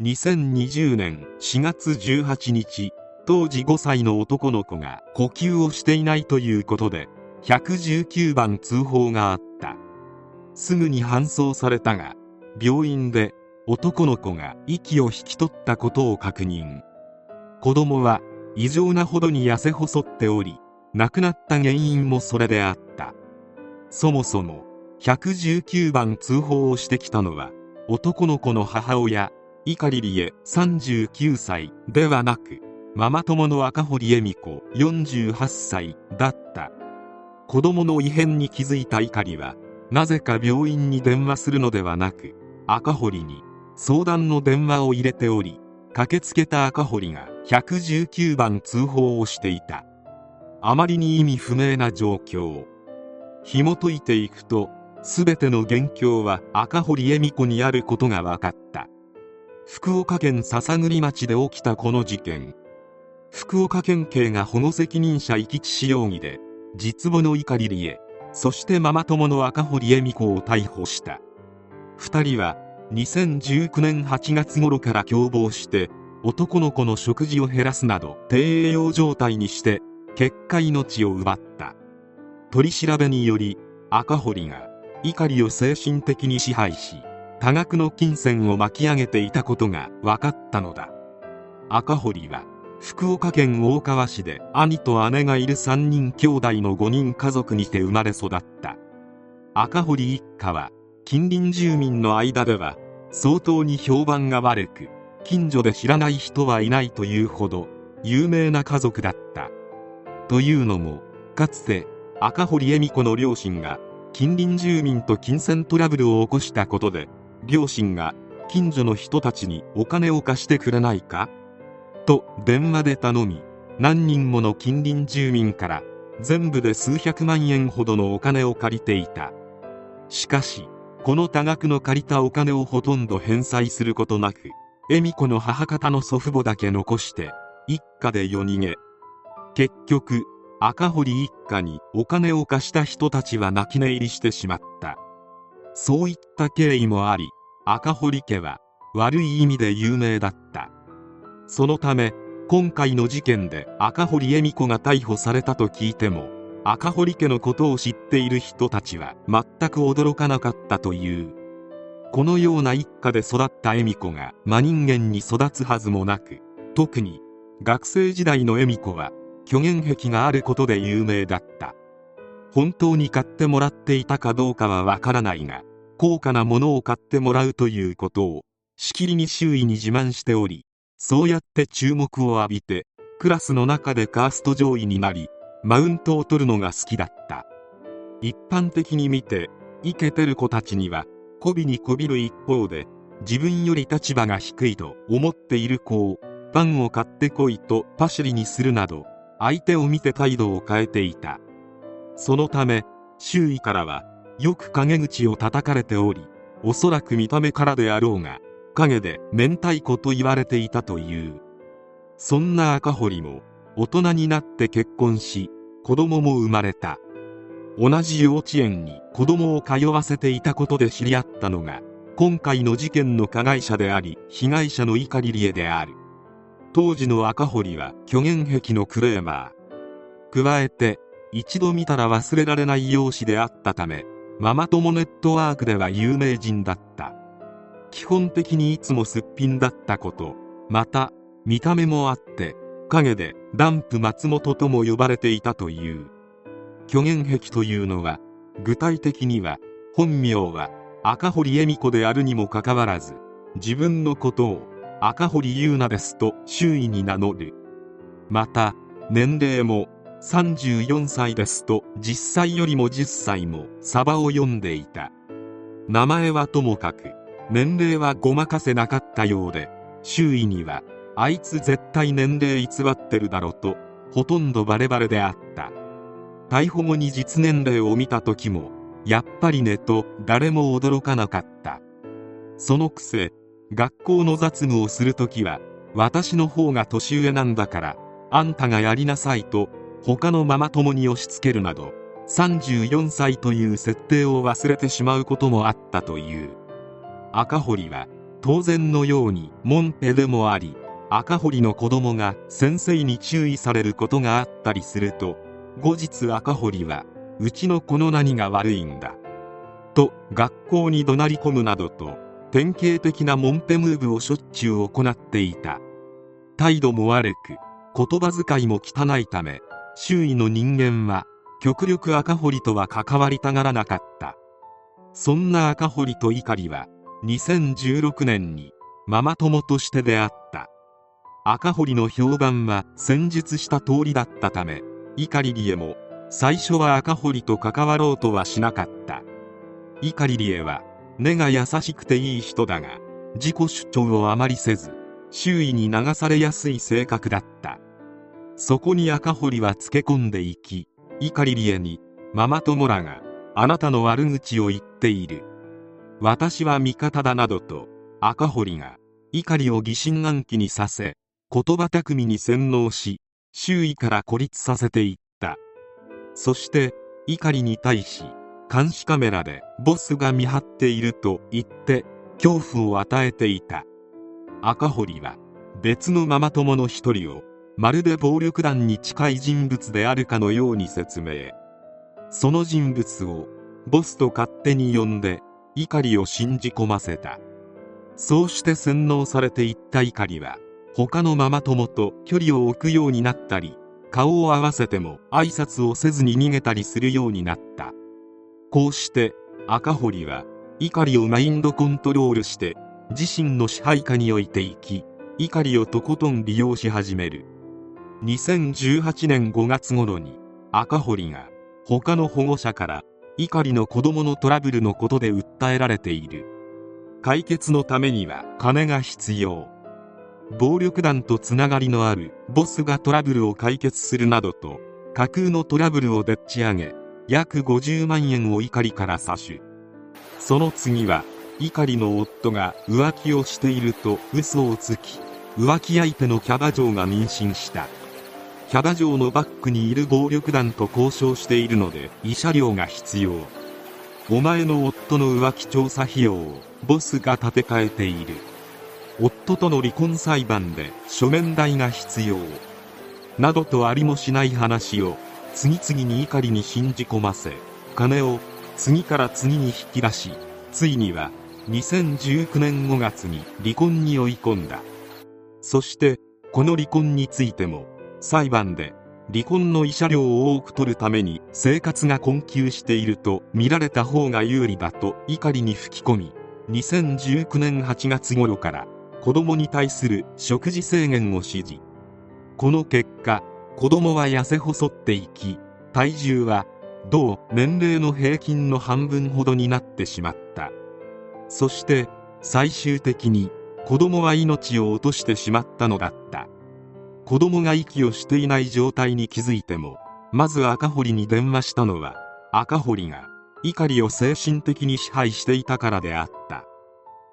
2020年4月18日当時5歳の男の子が呼吸をしていないということで119番通報があった。すぐに搬送されたが病院で男の子が息を引き取ったことを確認。子供は異常なほどに痩せ細っており亡くなった原因もそれであった。そもそも119番通報をしてきたのは男の子の母親碇理恵39歳ではなくママ友の赤堀恵美子48歳だった。子供の異変に気づいた碇はなぜか病院に電話するのではなく赤堀に相談の電話を入れており駆けつけた赤堀が119番通報をしていた。あまりに意味不明な状況紐解いていくと全ての元凶は赤堀恵美子にあることが分かった。福岡県篠栗町で起きたこの事件。福岡県警が保護責任者遺棄致死容疑で実母の碇理恵そしてママ友の赤堀恵美子を逮捕した。2人は2019年8月頃から共謀して男の子の食事を減らすなど低栄養状態にして結果命を奪った。取り調べにより赤堀が碇を精神的に支配し多額の金銭を巻き上げていたことが分かったのだ。赤堀は福岡県大川市で兄と姉がいる3人兄弟の5人家族にて生まれ育った。赤堀一家は近隣住民の間では相当に評判が悪く近所で知らない人はいないというほど有名な家族だった。というのもかつて赤堀恵美子の両親が近隣住民と金銭トラブルを起こしたことで両親が近所の人たちにお金を貸してくれないか？と電話で頼み何人もの近隣住民から全部で数百万円ほどのお金を借りていた。しかしこの多額の借りたお金をほとんど返済することなく恵美子の母方の祖父母だけ残して一家で夜逃げ。結局赤堀一家にお金を貸した人たちは泣き寝入りしてしまった。そういった経緯もあり赤堀家は悪い意味で有名だった。そのため今回の事件で赤堀恵美子が逮捕されたと聞いても赤堀家のことを知っている人たちは全く驚かなかったという。このような一家で育った恵美子が真人間に育つはずもなく特に学生時代の恵美子は虚言癖があることで有名だった。本当に買ってもらっていたかどうかはわからないが高価なものを買ってもらうということをしきりに周囲に自慢しておりそうやって注目を浴びてクラスの中でカースト上位になりマウントを取るのが好きだった。一般的に見てイケてる子たちには媚びにこびる一方で自分より立場が低いと思っている子をパンを買ってこいとパシリにするなど相手を見て態度を変えていた。そのため周囲からはよく陰口を叩かれておりおそらく見た目からであろうが陰で明太子と言われていたという。そんな赤堀も大人になって結婚し子供も生まれた。同じ幼稚園に子供を通わせていたことで知り合ったのが今回の事件の加害者であり被害者の碇理恵である。当時の赤堀は虚言癖のクレーマー。加えて一度見たら忘れられない容姿であったためママ友ネットワークでは有名人だった。基本的にいつもすっぴんだったことまた見た目もあって陰でダンプ松本とも呼ばれていたという。虚言癖というのは具体的には本名は赤堀恵美子であるにもかかわらず自分のことを赤堀優奈ですと周囲に名乗る。また年齢も34歳ですと実際よりも10歳もサバを読んでいた。名前はともかく年齢はごまかせなかったようで周囲にはあいつ絶対年齢偽ってるだろとほとんどバレバレであった。逮捕後に実年齢を見た時もやっぱりねと誰も驚かなかった。そのくせ学校の雑務をする時は私の方が年上なんだからあんたがやりなさいと他のママ友に押し付けるなど34歳という設定を忘れてしまうこともあったという。赤堀は当然のようにモンペでもあり赤堀の子供が先生に注意されることがあったりすると後日赤堀はうちの子の何が悪いんだと学校に怒鳴り込むなどと典型的なモンペムーブをしょっちゅう行っていた。態度も悪く言葉遣いも汚いため周囲の人間は極力赤堀とは関わりたがらなかった。そんな赤堀と碇は2016年にママ友として出会った。赤堀の評判は戦術した通りだったため碇理恵も最初は赤堀と関わろうとはしなかった。碇理恵は根が優しくていい人だが自己主張をあまりせず周囲に流されやすい性格だった。そこに赤堀はつけ込んでいき碇理恵にママ友らがあなたの悪口を言っている。私は味方だなどと赤堀が碇を疑心暗鬼にさせ言葉巧みに洗脳し周囲から孤立させていった。そして碇に対し監視カメラでボスが見張っていると言って恐怖を与えていた。赤堀は別のママ友の一人をまるで暴力団に近い人物であるかのように説明。その人物をボスと勝手に呼んで怒りを信じ込ませた。そうして洗脳されていった怒りは他のママ友と距離を置くようになったり顔を合わせても挨拶をせずに逃げたりするようになった。こうして赤堀は怒りをマインドコントロールして自身の支配下に置いていき怒りをとことん利用し始める。2018年5月頃に赤堀が他の保護者から怒りの子供のトラブルのことで訴えられている。解決のためには金が必要。暴力団とつながりのあるボスがトラブルを解決するなどと架空のトラブルをでっち上げ約50万円を怒りから詐取その次は怒りの夫が浮気をしていると嘘をつき浮気相手のキャバ嬢が妊娠した。キャバ嬢のバックにいる暴力団と交渉しているので慰謝料が必要。お前の夫の浮気調査費用をボスが立て替えている。夫との離婚裁判で書面代が必要。などとありもしない話を次々に怒りに信じ込ませ金を次から次に引き出しついには2019年5月に離婚に追い込んだ。そしてこの離婚についても裁判で離婚の慰謝料を多く取るために生活が困窮していると見られた方が有利だと怒りに吹き込み2019年8月頃から子供に対する食事制限を指示。この結果子供は痩せ細っていき体重は同年齢の平均の半分ほどになってしまった。そして最終的に子供は命を落としてしまったのだった。子供が息をしていない状態に気づいてもまず赤堀に電話したのは赤堀が怒りを精神的に支配していたからであった。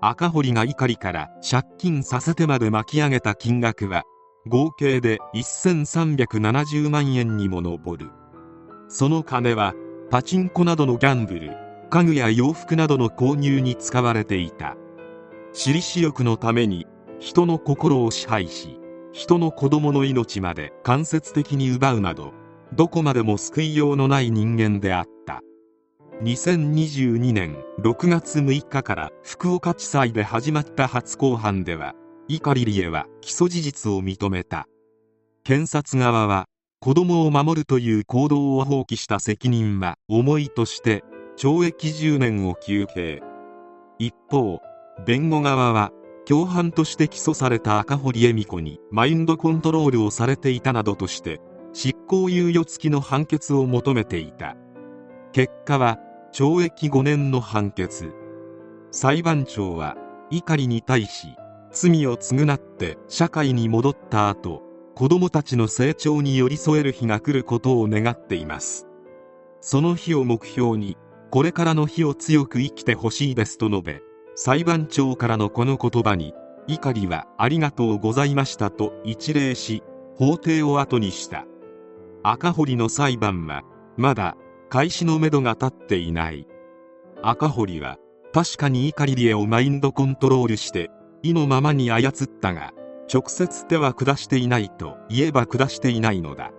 赤堀が怒りから借金させてまで巻き上げた金額は合計で1370万円にも上る。その金はパチンコなどのギャンブル家具や洋服などの購入に使われていた。私利私欲のために人の心を支配し人の子供の命まで間接的に奪うなどどこまでも救いようのない人間であった。2022年6月6日から福岡地裁で始まった初公判では碇理恵は起訴事実を認めた。検察側は子供を守るという行動を放棄した責任は重いとして懲役10年を求刑。一方弁護側は共犯として起訴された赤堀恵美子にマインドコントロールをされていたなどとして執行猶予付きの判決を求めていた。結果は懲役5年の判決。裁判長は碇に対し罪を償って社会に戻った後子供たちの成長に寄り添える日が来ることを願っています。その日を目標にこれからの日を強く生きてほしいですと述べ裁判長からのこの言葉に碇はありがとうございましたと一礼し法廷を後にした。赤堀の裁判はまだ開始のめどが立っていない。赤堀は確かに怒りリエをマインドコントロールして意のままに操ったが直接手は下していないと言えば下していないのだ。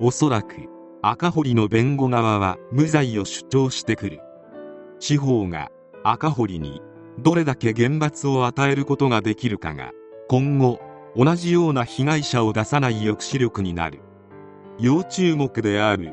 おそらく赤堀の弁護側は無罪を主張してくる。司法が赤堀にどれだけ厳罰を与えることができるかが今後同じような被害者を出さない抑止力になる。要注目である。